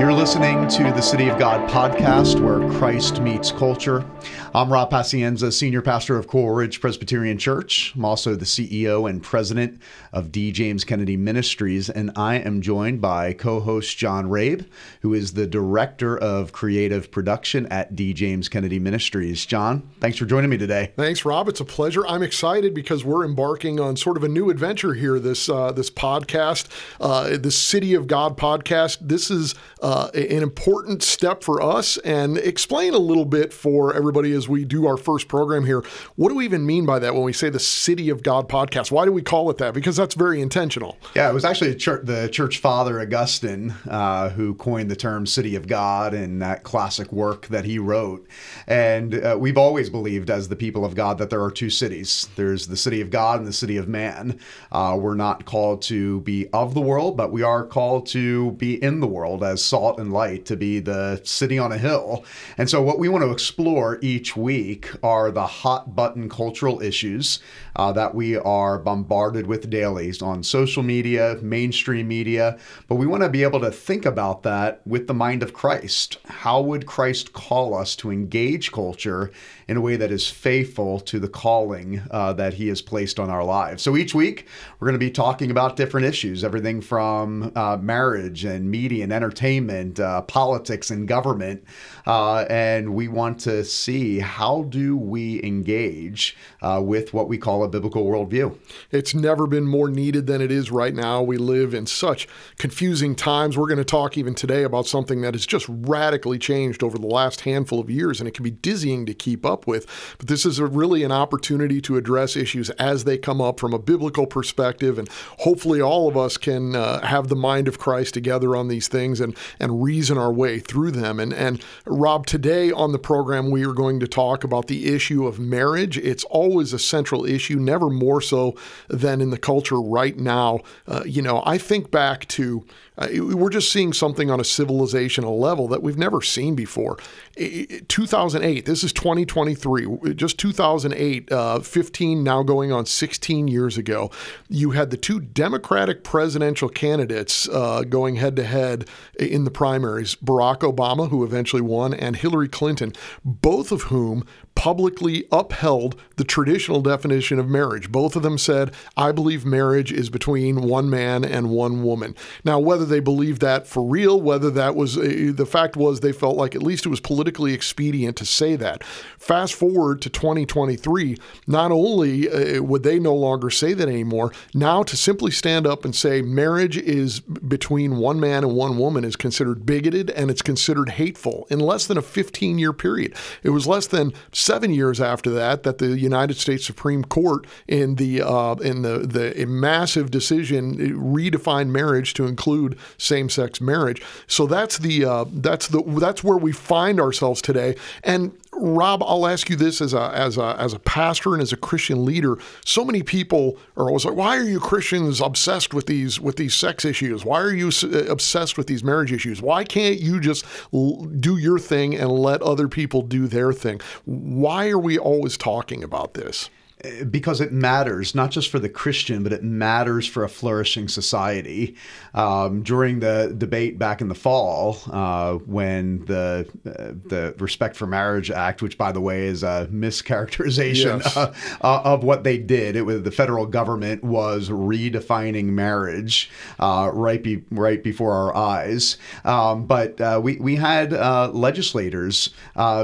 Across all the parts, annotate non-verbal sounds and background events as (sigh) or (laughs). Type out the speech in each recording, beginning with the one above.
You're listening to the City of God podcast where Christ meets culture. I'm Rob Pacienza, Senior Pastor of Coral Ridge Presbyterian Church. I'm also the CEO and President of D. James Kennedy Ministries, and I am joined by co host John Rabe, who is the Director of Creative Production at D. James Kennedy Ministries. John, thanks for joining me today. Thanks, Rob. It's a pleasure. I'm excited because we're embarking on sort of a new adventure here. This uh, this podcast, uh, the City of God podcast. This is uh, an important step for us, and explain a little bit for everybody as we do our first program here. What do we even mean by that when we say the City of God podcast? Why do we call it that? Because that's very intentional. Yeah, it was actually church, the church father Augustine uh, who coined the term City of God in that classic work that he wrote. And uh, we've always believed, as the people of God, that there are two cities there's the city of God and the city of man. Uh, we're not called to be of the world, but we are called to be in the world as and light, to be the city on a hill. And so, what we want to explore each week are the hot button cultural issues uh, that we are bombarded with daily on social media, mainstream media. But we want to be able to think about that with the mind of Christ. How would Christ call us to engage culture in a way that is faithful to the calling uh, that He has placed on our lives? So each week, we're going to be talking about different issues everything from uh, marriage and media and entertainment, uh, politics and government. Uh, and we want to see how do we engage uh, with what we call a biblical worldview. It's never been more needed than it is right now. We live in such confusing times. We're going to talk even today about something that has just radically changed over the last handful of years, and it can be dizzying to keep up with. But this is really an opportunity to address issues as they come up from a biblical perspective, and hopefully all of us can uh, have the mind of Christ together on these things and and reason our way through them. And and Rob, today on the program we are going to talk about the issue of marriage. It's always a central issue, never more so than in the culture right now. Uh, you know, I think back to uh, we're just seeing something on a civilizational level that we've never seen before. 2008, this is 2023, just 2008, uh, 15 now going on 16 years ago. You had the two Democratic presidential candidates uh, going head to head in the primaries Barack Obama, who eventually won, and Hillary Clinton, both of whom publicly upheld the traditional definition of marriage. Both of them said, I believe marriage is between one man and one woman. Now, whether they believed that for real, whether that was uh, the fact was they felt like at least it was politically expedient to say that. Fast forward to 2023, not only uh, would they no longer say that anymore, now to simply stand up and say marriage is between one man and one woman is considered bigoted and it's considered hateful in less than a 15 year period. It was less than seven years after that that the United States Supreme Court in the uh, in the the massive decision redefined marriage to include same-sex marriage. So that's the uh, that's the that's where we find ourselves today. And Rob, I'll ask you this as a as a as a pastor and as a Christian leader. So many people are always like, "Why are you Christians obsessed with these with these sex issues? Why are you obsessed with these marriage issues? Why can't you just do your thing and let other people do their thing? Why are we always talking about this?" Because it matters not just for the Christian, but it matters for a flourishing society. Um, during the debate back in the fall, uh, when the uh, the Respect for Marriage Act, which by the way is a mischaracterization yes. (laughs) uh, of what they did, it was the federal government was redefining marriage uh, right be, right before our eyes. Um, but uh, we we had uh, legislators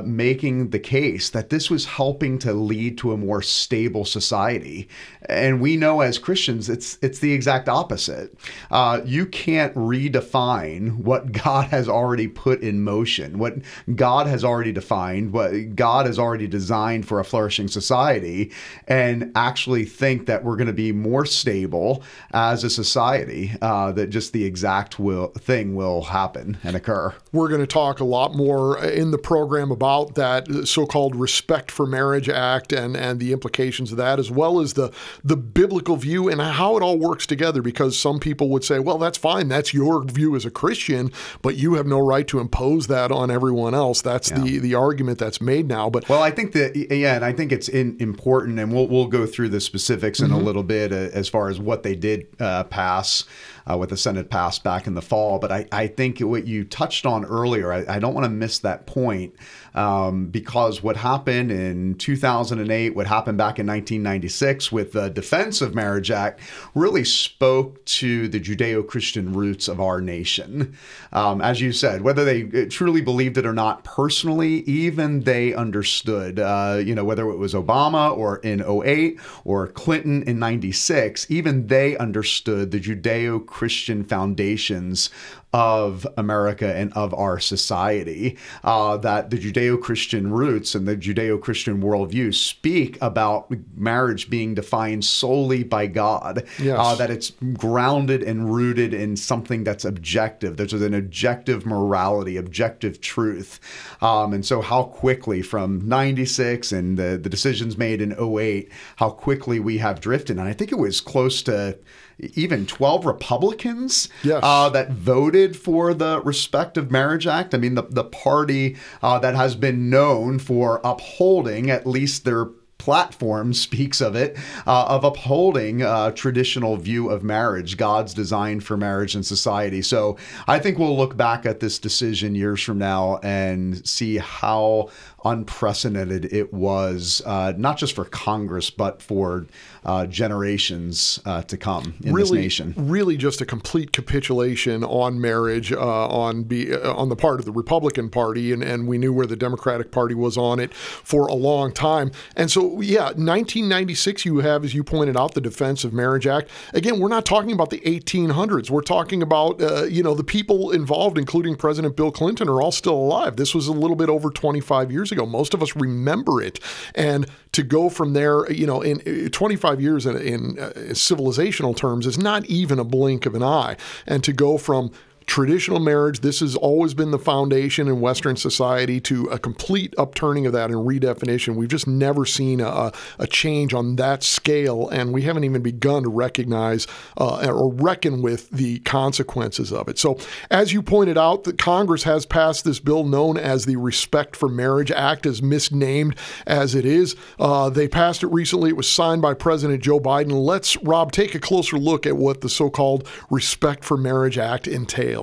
making the case that this was helping to lead to a more stable stable society. And we know as Christians, it's it's the exact opposite. Uh, you can't redefine what God has already put in motion, what God has already defined, what God has already designed for a flourishing society, and actually think that we're going to be more stable as a society. Uh, that just the exact will thing will happen and occur. We're going to talk a lot more in the program about that so-called Respect for Marriage Act and and the implications of that, as well as the the biblical view and how it all works together. Because some people would say, well, that's fine, that's your view as a Christian, but you have no right to impose that on everyone else. That's yeah. the the argument that's made now. But well, I think that yeah, and I think it's in, important, and we'll we'll go through the specifics in mm-hmm. a little bit uh, as far as what they did uh, pass. Uh, what the Senate passed back in the fall. But I, I think what you touched on earlier, I, I don't want to miss that point um, because what happened in 2008, what happened back in 1996 with the Defense of Marriage Act, really spoke to the Judeo Christian roots of our nation. Um, as you said, whether they uh, truly believed it or not personally, even they understood, uh, you know, whether it was Obama or in 08 or Clinton in 96, even they understood the Judeo Christian foundations of America and of our society. Uh, that the Judeo Christian roots and the Judeo Christian worldview speak about marriage being defined solely by God, yes. uh, that it's grounded and rooted in something that's objective. There's an objective morality, objective truth. Um, and so, how quickly from 96 and the, the decisions made in 08, how quickly we have drifted. And I think it was close to even 12 Republicans yes. uh, that voted for the Respect of Marriage Act. I mean, the, the party uh, that has been known for upholding at least their platform speaks of it, uh, of upholding a traditional view of marriage, God's design for marriage and society. So I think we'll look back at this decision years from now and see how unprecedented it was, uh, not just for Congress, but for uh, generations uh, to come in really, this nation. Really, just a complete capitulation on marriage uh, on be, uh, on the part of the Republican Party, and, and we knew where the Democratic Party was on it for a long time. And so, yeah, 1996, you have, as you pointed out, the Defense of Marriage Act. Again, we're not talking about the 1800s. We're talking about, uh, you know, the people involved, including President Bill Clinton, are all still alive. This was a little bit over 25 years ago. Most of us remember it. And to go from there, you know, in 25 years in, in uh, civilizational terms is not even a blink of an eye. And to go from traditional marriage, this has always been the foundation in Western society, to a complete upturning of that and redefinition. We've just never seen a, a change on that scale, and we haven't even begun to recognize uh, or reckon with the consequences of it. So, as you pointed out, the Congress has passed this bill known as the Respect for Marriage Act, as misnamed as it is. Uh, they passed it recently. It was signed by President Joe Biden. Let's, Rob, take a closer look at what the so called Respect for Marriage Act entails.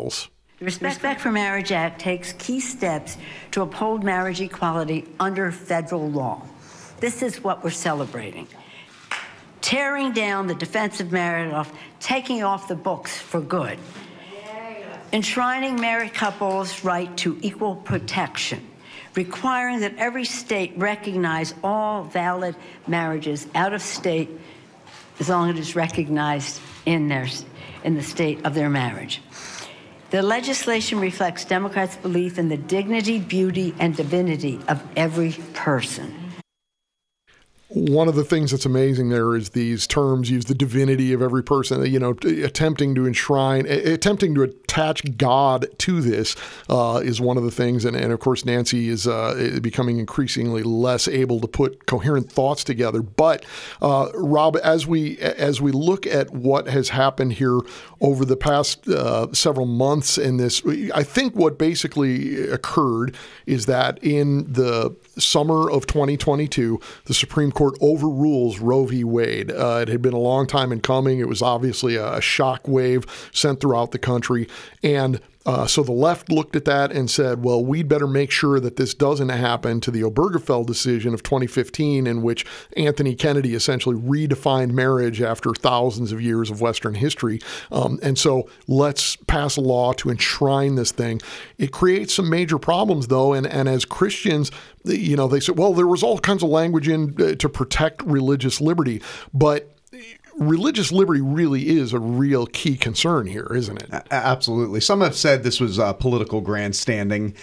The Respect Back for Marriage Act takes key steps to uphold marriage equality under federal law. This is what we're celebrating. Tearing down the Defense of Marriage off, taking off the books for good. Enshrining married couples' right to equal protection. Requiring that every state recognize all valid marriages out of state as long as it's recognized in their in the state of their marriage. The legislation reflects Democrats' belief in the dignity, beauty, and divinity of every person one of the things that's amazing there is these terms use the divinity of every person, you know, attempting to enshrine, attempting to attach God to this uh, is one of the things. And, and of course, Nancy is uh, becoming increasingly less able to put coherent thoughts together. But uh, Rob, as we as we look at what has happened here over the past uh, several months in this, I think what basically occurred is that in the summer of 2022, the Supreme Court overrules Roe v. Wade. Uh, it had been a long time in coming. It was obviously a shock wave sent throughout the country. And uh, so the left looked at that and said, well, we'd better make sure that this doesn't happen to the Obergefell decision of 2015, in which Anthony Kennedy essentially redefined marriage after thousands of years of Western history. Um, and so let's pass a law to enshrine this thing. It creates some major problems, though. And, and as Christians, you know, they said, well, there was all kinds of language in uh, to protect religious liberty, but religious liberty really is a real key concern here, isn't it? Absolutely. Some have said this was uh, political grandstanding.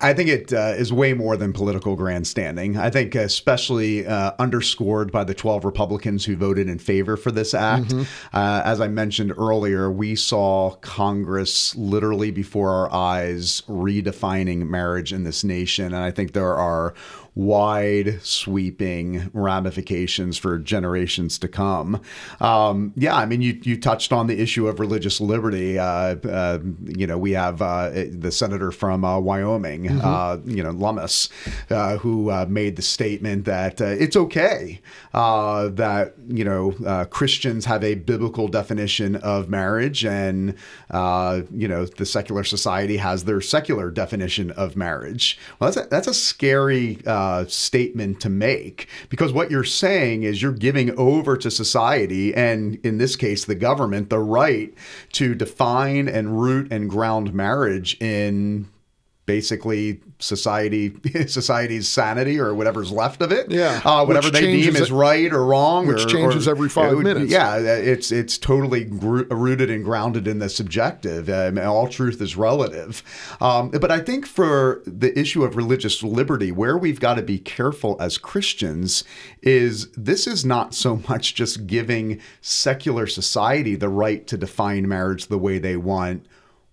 I think it uh, is way more than political grandstanding. I think, especially uh, underscored by the 12 Republicans who voted in favor for this act. Mm-hmm. Uh, as I mentioned earlier, we saw Congress literally before our eyes redefining marriage in this nation. And I think there are wide sweeping ramifications for generations to come. Um, yeah, I mean, you you touched on the issue of religious liberty. Uh, uh, you know, we have uh, the senator from uh, Wyoming, mm-hmm. Uh, you know, Lummis, uh, who made the statement that it's okay that you know Christians have a biblical definition of marriage, and you know the secular society has their secular definition of marriage. Well, that's a, that's a scary Uh, statement to make. Because what you're saying is you're giving over to society, and in this case, the government, the right to define and root and ground marriage in basically society (laughs) society's sanity or whatever's left of it. Yeah, uh, whatever they deem is right or wrong, which or, changes or, every five minutes. Yeah, it's it's totally gr- rooted and grounded in the subjective. Um, all truth is relative. Um, but I think for the issue of religious liberty, where we've got to be careful as Christians is this is not so (laughs) much just giving secular society the right to define marriage the way they want.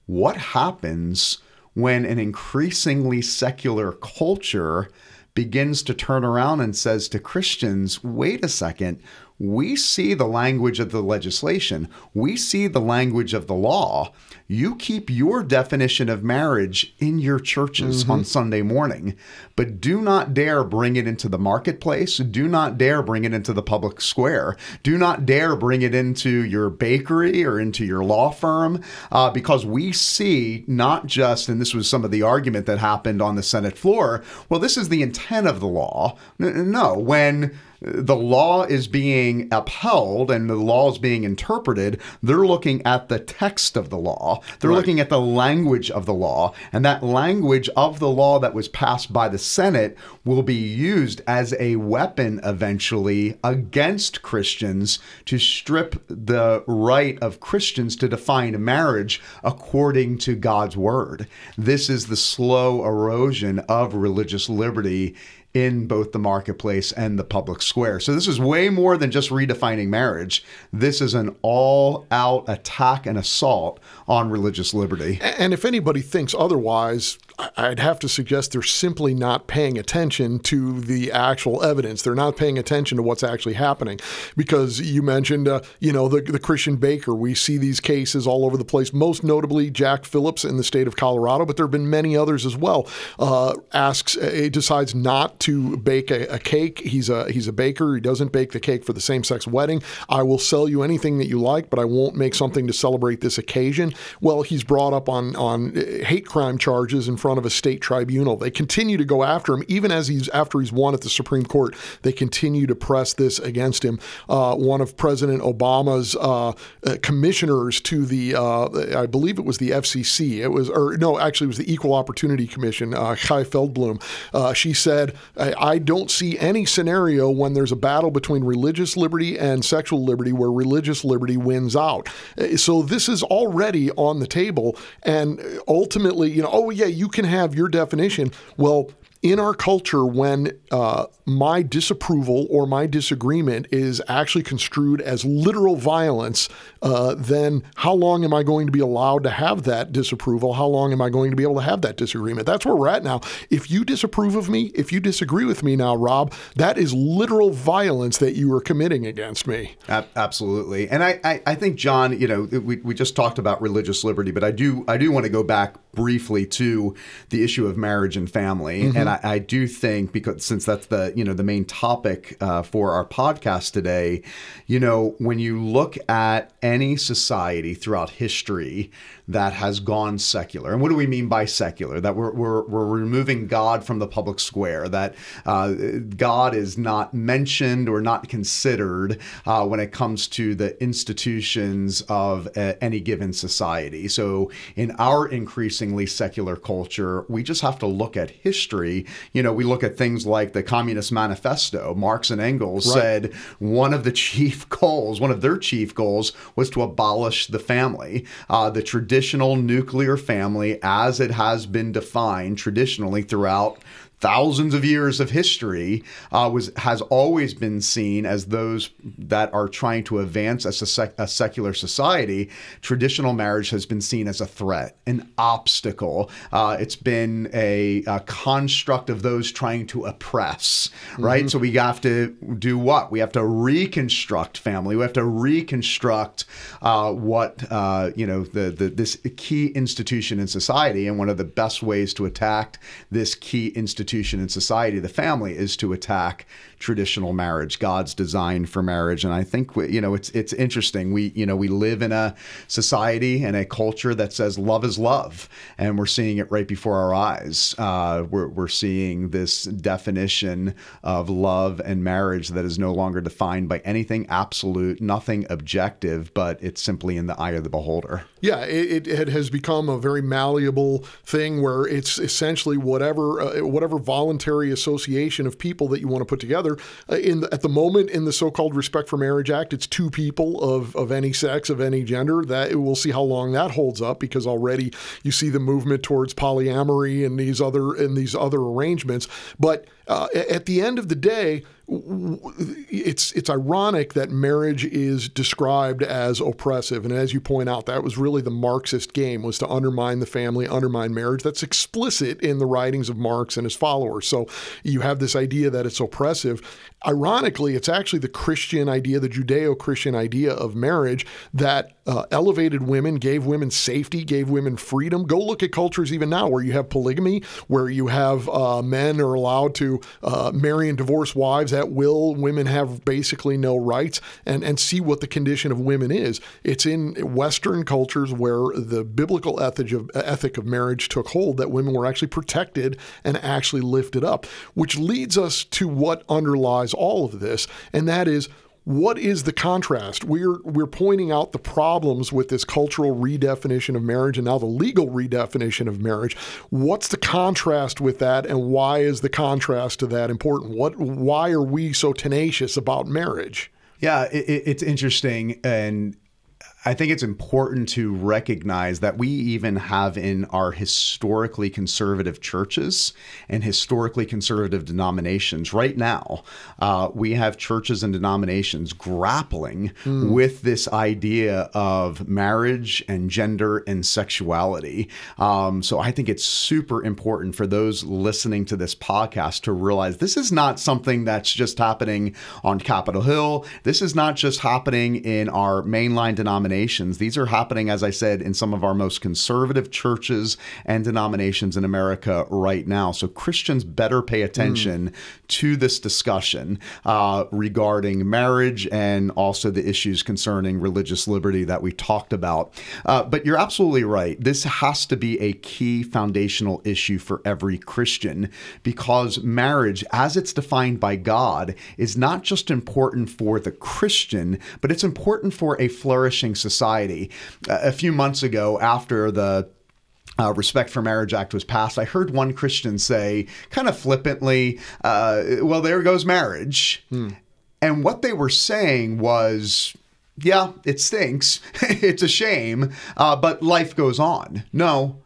What happens? When an increasingly secular culture begins to turn around and says to Christians, wait a second, we see the language of the legislation, we see the language of the law. You keep your definition of marriage in your churches mm-hmm. on Sunday morning, but do not dare bring it into the marketplace. Do not dare bring it into the public square. Do not dare bring it into your bakery or into your law firm, uh, because we see not just, and this was some of the argument that happened on the Senate floor, well, this is the intent of the law. No, when the law is being upheld and the law is being interpreted, they're looking at the text of the law. They're right. looking at the language of the law. And that language of the law that was passed by the Senate will be used as a weapon eventually against Christians to strip the right of Christians to define marriage according to God's word. This is the slow erosion of religious liberty in both the marketplace and the public square. So this is way more than just redefining marriage. This is an all-out attack and assault on religious liberty. And if anybody thinks otherwise, I'd have to suggest they're simply not paying attention to the actual evidence. They're not paying attention to what's actually happening. Because you mentioned, uh, you know, the, the Christian baker. We see these cases all over the place, most notably Jack Phillips in the state of Colorado, but there have been many others as well. Uh, asks, uh, decides not to bake a, a, cake. He's a, he's a baker. He doesn't bake the cake for the same sex wedding. I will sell you anything that you like, but I won't make something to celebrate this occasion. Well, he's brought up on, on uh, hate crime charges in front front of a state tribunal. They continue to go after him, even as he's after he's won at the Supreme Court. They continue to press this against him. Uh, one of President Obama's uh, uh, commissioners to the, uh, I believe it was the FCC. It was, or no, actually, it was the Equal Opportunity Commission. Uh, Chai Feldblum. Uh, she said, I, "I don't see any scenario when there's a battle between religious liberty and sexual liberty where religious liberty wins out." So this is already on the table, and ultimately, you know, oh yeah, you can have your definition. Well, in our culture, when uh, my disapproval or my disagreement is actually construed as literal violence, uh, then how long am I going to be allowed to have that disapproval? How long am I going to be able to have that disagreement? That's where we're at now. If you disapprove of me, if you disagree with me now, Rob, that is literal violence that you are committing against me. Absolutely. And I, I, I think, John, you know, we, we just talked about religious liberty, but I do I do want to go back briefly to the issue of marriage and family. Mm-hmm. And I, I, do think because since that's the you know the main topic uh, for our podcast today, you know when you look at any society throughout history that has gone secular. And what do we mean by secular? That we're, we're, we're removing God from the public square, that uh, God is not mentioned or not considered uh, when it comes to the institutions of uh, any given society. So in our increasingly secular culture, we just have to look at history. You know, we look at things like the Communist Manifesto. Marx and Engels right. said one of the (laughs) chief goals, one of their chief goals, was to abolish the family. Uh, the tradition traditional nuclear family as it has been defined traditionally throughout thousands of years of history uh, was has always been seen as those that are trying to advance a, sec- a, secular society. Traditional marriage has been seen as a threat, an obstacle. Uh, it's been a, a, construct of those trying to oppress, right? Mm-hmm. So we have to do what? We have to reconstruct family. We have to reconstruct uh, what uh, you know the, the this key institution in society, and one of the best ways to attack this key institution institution in society, the family, is to attack traditional marriage, God's design for marriage. And I think you know it's it's interesting. We you know we live in a society and a culture that says love is love, and we're seeing it right before our eyes. Uh, we're we're seeing this definition of love and marriage that is no longer defined by anything absolute, nothing objective, but it's simply in the eye of the beholder. Yeah, it, it has become a very malleable thing where it's essentially whatever uh, whatever voluntary association of people that you want to put together. Uh, in the, at the moment, in the so-called Respect for Marriage Act, it's two people of of any sex, of any gender. That we'll see how long that holds up because already you see the movement towards polyamory and these other and these other arrangements. But uh, at the end of the day, it's it's ironic that marriage is described as oppressive, and as you point out, that was really the Marxist game was to undermine the family, undermine marriage. That's explicit in the writings of Marx and his followers. So you have this idea that it's oppressive. Ironically, it's actually the Christian idea, the Judeo-Christian idea of marriage that uh, elevated women, gave women safety, gave women freedom. Go look at cultures even now where you have polygamy, where you have uh, men are allowed to uh, marry and divorce wives at will. Women have basically no rights, and and see what the condition of women is. It's in Western cultures where the biblical ethic of ethic of marriage took hold that women were actually protected and actually lifted up, which leads us to what underlies all of this, and that is what is the contrast? We're we're pointing out the problems with this cultural redefinition of marriage and now the legal redefinition of marriage. What's the contrast with that, and why is the contrast to that important? What why are we so tenacious about marriage? Yeah, it, it's interesting, and I think it's important to recognize that we even have in our historically conservative churches and historically conservative denominations right now, uh, we have churches and denominations grappling mm. with this idea of marriage and gender and sexuality. Um, so I think it's super important for those listening to this podcast to realize this is not something that's just happening on Capitol Hill. This is not just happening in our mainline denominations denominations. These are happening, as I said, in some of our most conservative churches and denominations in America right now. So Christians better pay attention mm. to this discussion uh, regarding marriage and also the issues concerning religious liberty that we talked about. Uh, but you're absolutely right. This has to be a key foundational issue for every Christian because marriage, as it's defined by God, is not just important for the Christian, but it's important for a flourishing society. Uh, a few months ago, after the uh, Respect for Marriage Act was passed, I heard one Christian say, kind of flippantly, uh, well, there goes marriage. Hmm. And what they were saying was, yeah, it stinks. (laughs) it's a shame, uh, but life goes on. No,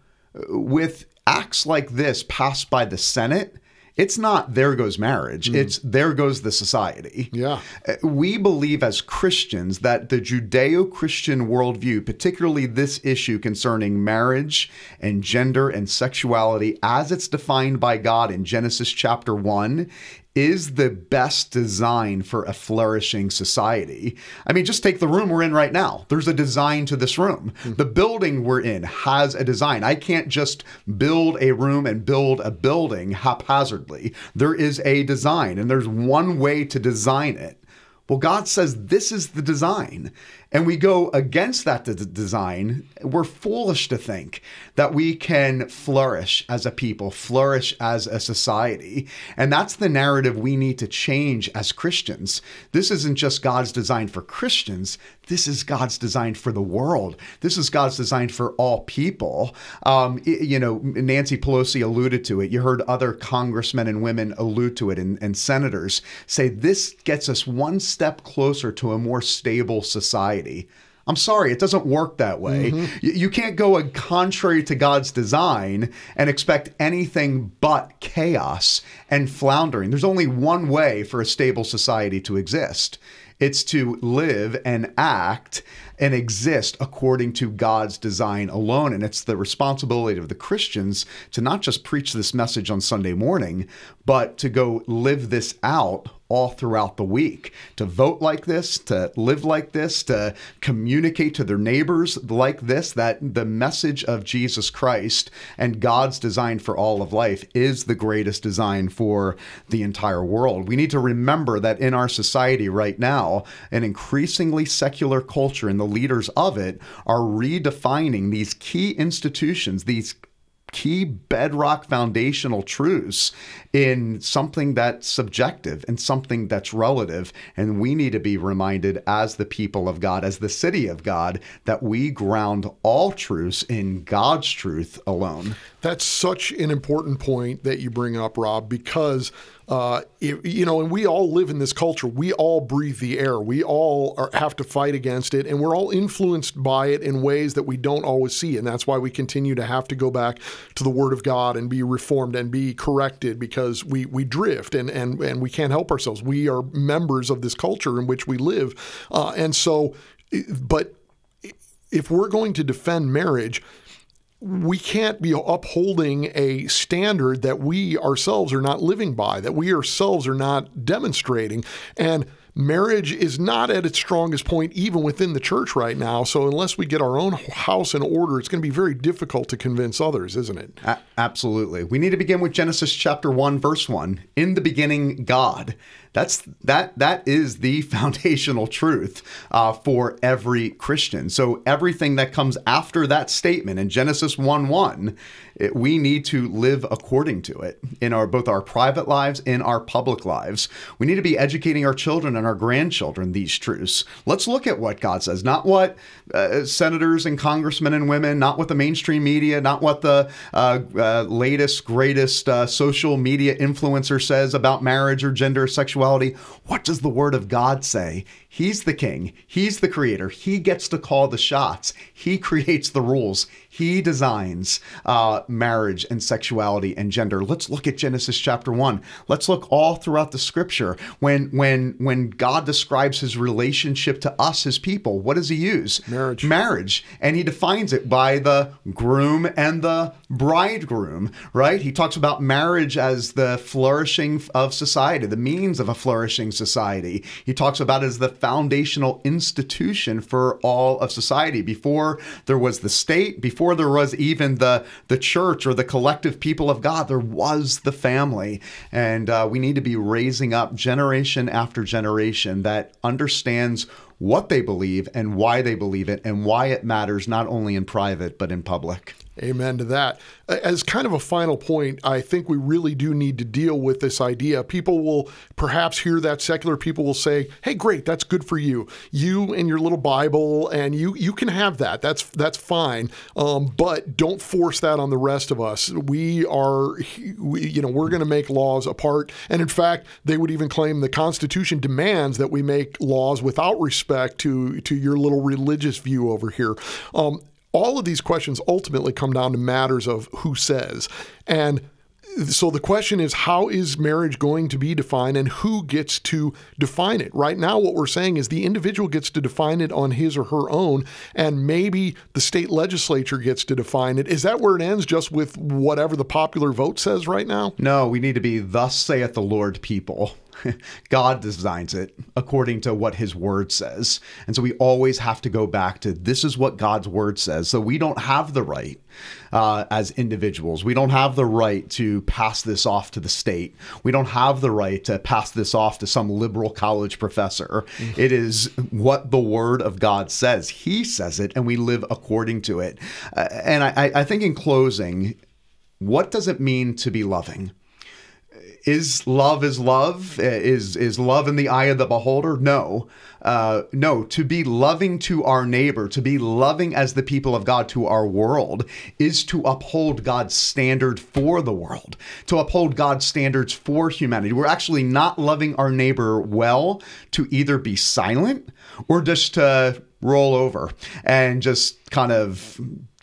with acts like this passed by the Senate, it's not there goes marriage, mm. it's there goes the society. Yeah. Uh, we believe as Christians that the Judeo Christian worldview, particularly this issue concerning marriage and gender and sexuality as it's defined by God in Genesis chapter 1, is the best design for a flourishing society. I mean, just take the room we're in right now. There's a design to this room. Mm-hmm. The building we're in has a design. I can't just build a room and build a building haphazardly. There is a design, and there's one way to design it. Well, God says this is the design and we go against that design, we're foolish to think that we can flourish as a people, flourish as a society. And that's the narrative we need to change as Christians. This isn't just God's design for Christians, this is God's design for the world. This is God's design for all people. Um, you know, Nancy Pelosi alluded to it. You heard other congressmen and women allude to it, and, and senators say this gets us one step closer to a more stable society society. I'm sorry, it doesn't work that way. Mm-hmm. You, you can't go contrary to God's design and expect anything but chaos and floundering. There's only one way for a stable society to exist it's to live and act and exist according to God's design alone. And it's the responsibility of the Christians to not just preach this message on Sunday morning, but to go live this out all throughout the week to vote like this, to live like this, to communicate to their neighbors like this, that the message of Jesus Christ and God's design for all of life is the greatest design for the entire world. We need to remember that in our society right now, an increasingly secular culture and the leaders of it are redefining these key institutions, these key bedrock foundational truths in something that's subjective and something that's relative. And we need to be reminded, as the people of God, as the city of God, that we ground all truths in God's truth alone. That's such an important point that you bring up, Rob, because uh, it, you know, and we all live in this culture. We all breathe the air. We all are, have to fight against it, and we're all influenced by it in ways that we don't always see. And that's why we continue to have to go back to the Word of God and be reformed and be corrected because we we drift and and and we can't help ourselves. We are members of this culture in which we live, uh, and so, but if we're going to defend marriage we can't be upholding a standard that we ourselves are not living by, that we ourselves are not demonstrating. And marriage is not at its strongest point even within the church right now. So unless we get our own house in order, it's going to be very difficult to convince others, isn't it? A- absolutely. We need to begin with Genesis chapter 1 verse 1. In the beginning God. That's that that is the (laughs) foundational truth uh, for every Christian. So everything that comes after that statement in Genesis 1 1 we need to live according to it in our both our private lives in our public lives. We need to be educating our children and our grandchildren these truths. Let's look at what God says, not what uh, senators and congressmen and women, not what the mainstream media, not what the uh, uh, latest greatest uh, social media influencer says about marriage or gender or sexuality. What does the Word of God say? He's the king. He's the creator. He gets to call the shots. He creates the rules. He designs uh, marriage and sexuality and gender. Let's look at Genesis chapter one. Let's look all throughout the scripture. When when when God describes His relationship to us, His people, what does He use? Marriage. Marriage, and He defines it by the groom and the bridegroom. Right? He talks about marriage as the flourishing of society, the means of a flourishing society. He talks about it as the foundational institution for all of society. Before there was the state, before there was even the, the church or the collective people of God, there was the family. And uh, we need to be raising up generation after generation that understands what they believe and why they believe it and why it matters not only in private but in public. Amen to that. As kind of a final point, I think we really do need to deal with this idea. People will perhaps hear that secular people will say, "Hey, great, that's good for you. You and your little Bible, and you you can have that. That's that's fine. Um, but don't force that on the rest of us. We are, we, you know, we're going to make laws apart. And in fact, they would even claim the Constitution demands that we make laws without respect to to your little religious view over here." Um, all of these questions ultimately come down to matters of who says. And so the question is how is marriage going to be defined and who gets to define it right now what we're saying is the individual gets to define it on his or her own and maybe the state legislature gets to define it is that where it ends just with whatever the popular vote says right now no we need to be thus saith the lord people (laughs) God designs it according to what his word says. And so we always have to go back to this is what God's word says. So we don't have the right uh, as individuals. We don't have the right to pass this off to the state. We don't have the right to pass this off to some liberal college professor. Mm-hmm. It is what the word of God says. He says it, and we live according to it. Uh, and I, I think in closing, what does it mean to be loving? Is love is love? Is is love in the eye of the beholder? No, uh, no. To be loving to our neighbor, to be loving as the people of God to our world, is to uphold God's standard for the world, to uphold God's standards for humanity. We're actually not loving our neighbor well to either be silent or just to roll over and just kind of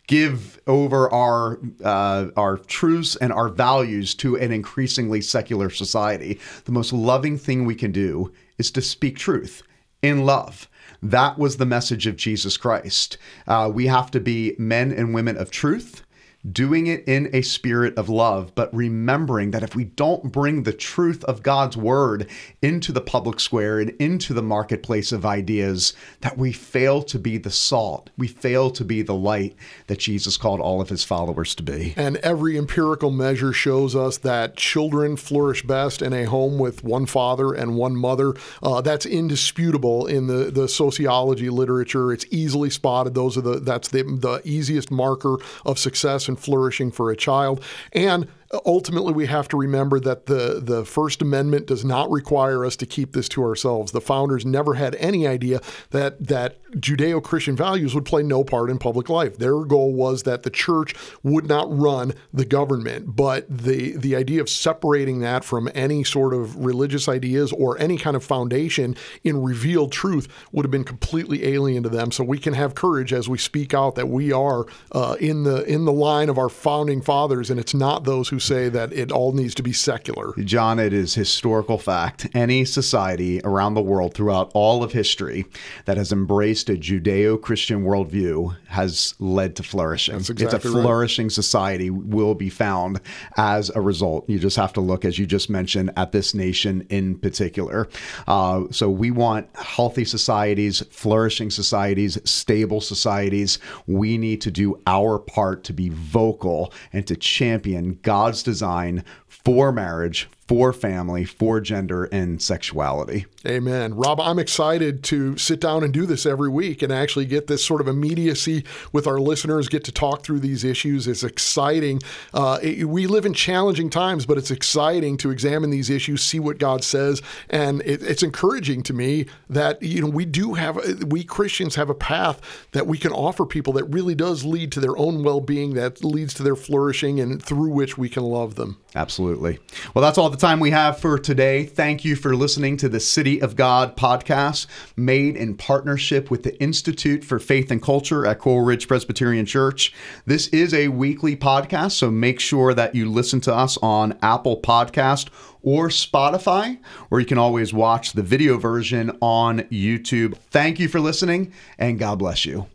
give over our uh, our truths and our values to an increasingly secular society. The most loving thing we can do is to speak truth in love. That was the message of Jesus Christ. Uh, we have to be men and women of truth doing it in a spirit of love, but remembering that if we don't bring the truth of God's word into the public square and into the marketplace of ideas, that we fail to be the salt, we fail to be the light that Jesus called all of his followers to be. And every empirical measure shows us that children flourish best in a home with one father and one mother. Uh, that's indisputable in the, the sociology literature. It's easily spotted. Those are the that's the, the easiest marker of success and flourishing for a child. And ultimately we have to remember that the the First Amendment does not require us to keep this to ourselves. The founders never had any idea that that Judeo-Christian values would play no part in public life. Their goal was that the church would not run the government, but the the idea of separating that from any sort of religious ideas or any kind of foundation in revealed truth would have been completely alien to them. So we can have courage as we speak out that we are uh, in the in the line of our founding fathers, and it's not those who say that it all needs to be secular. John, it is historical fact. Any society around the world throughout all of history that has embraced a Judeo Christian worldview has led to flourishing. Exactly it's a flourishing right. society will be found as a result. You just have to look, as you just mentioned, at this nation in particular. Uh, so we want healthy societies, flourishing societies, stable societies. We need to do our part to be vocal and to champion God's God's design for marriage, for family, for gender, and sexuality. Amen. Rob, I'm excited to sit down and do this every week and actually get this sort of immediacy with our listeners, get to talk through these issues. It's exciting. Uh, it, we live in challenging times, but it's exciting to examine these issues, see what God says. And it, it's encouraging to me that, you know, we do have, we Christians have a path that we can offer people that really does lead to their own well being, that leads to their flourishing, and through which we can love them. Absolutely. Well, that's all the time we have for today. Thank you for listening to the City of God podcast, made in partnership with the Institute for Faith and Culture at Coral Ridge Presbyterian Church. This is a weekly podcast, so make sure that you listen to us on Apple Podcast or Spotify, or you can always watch the video version on YouTube. Thank you for listening, and God bless you.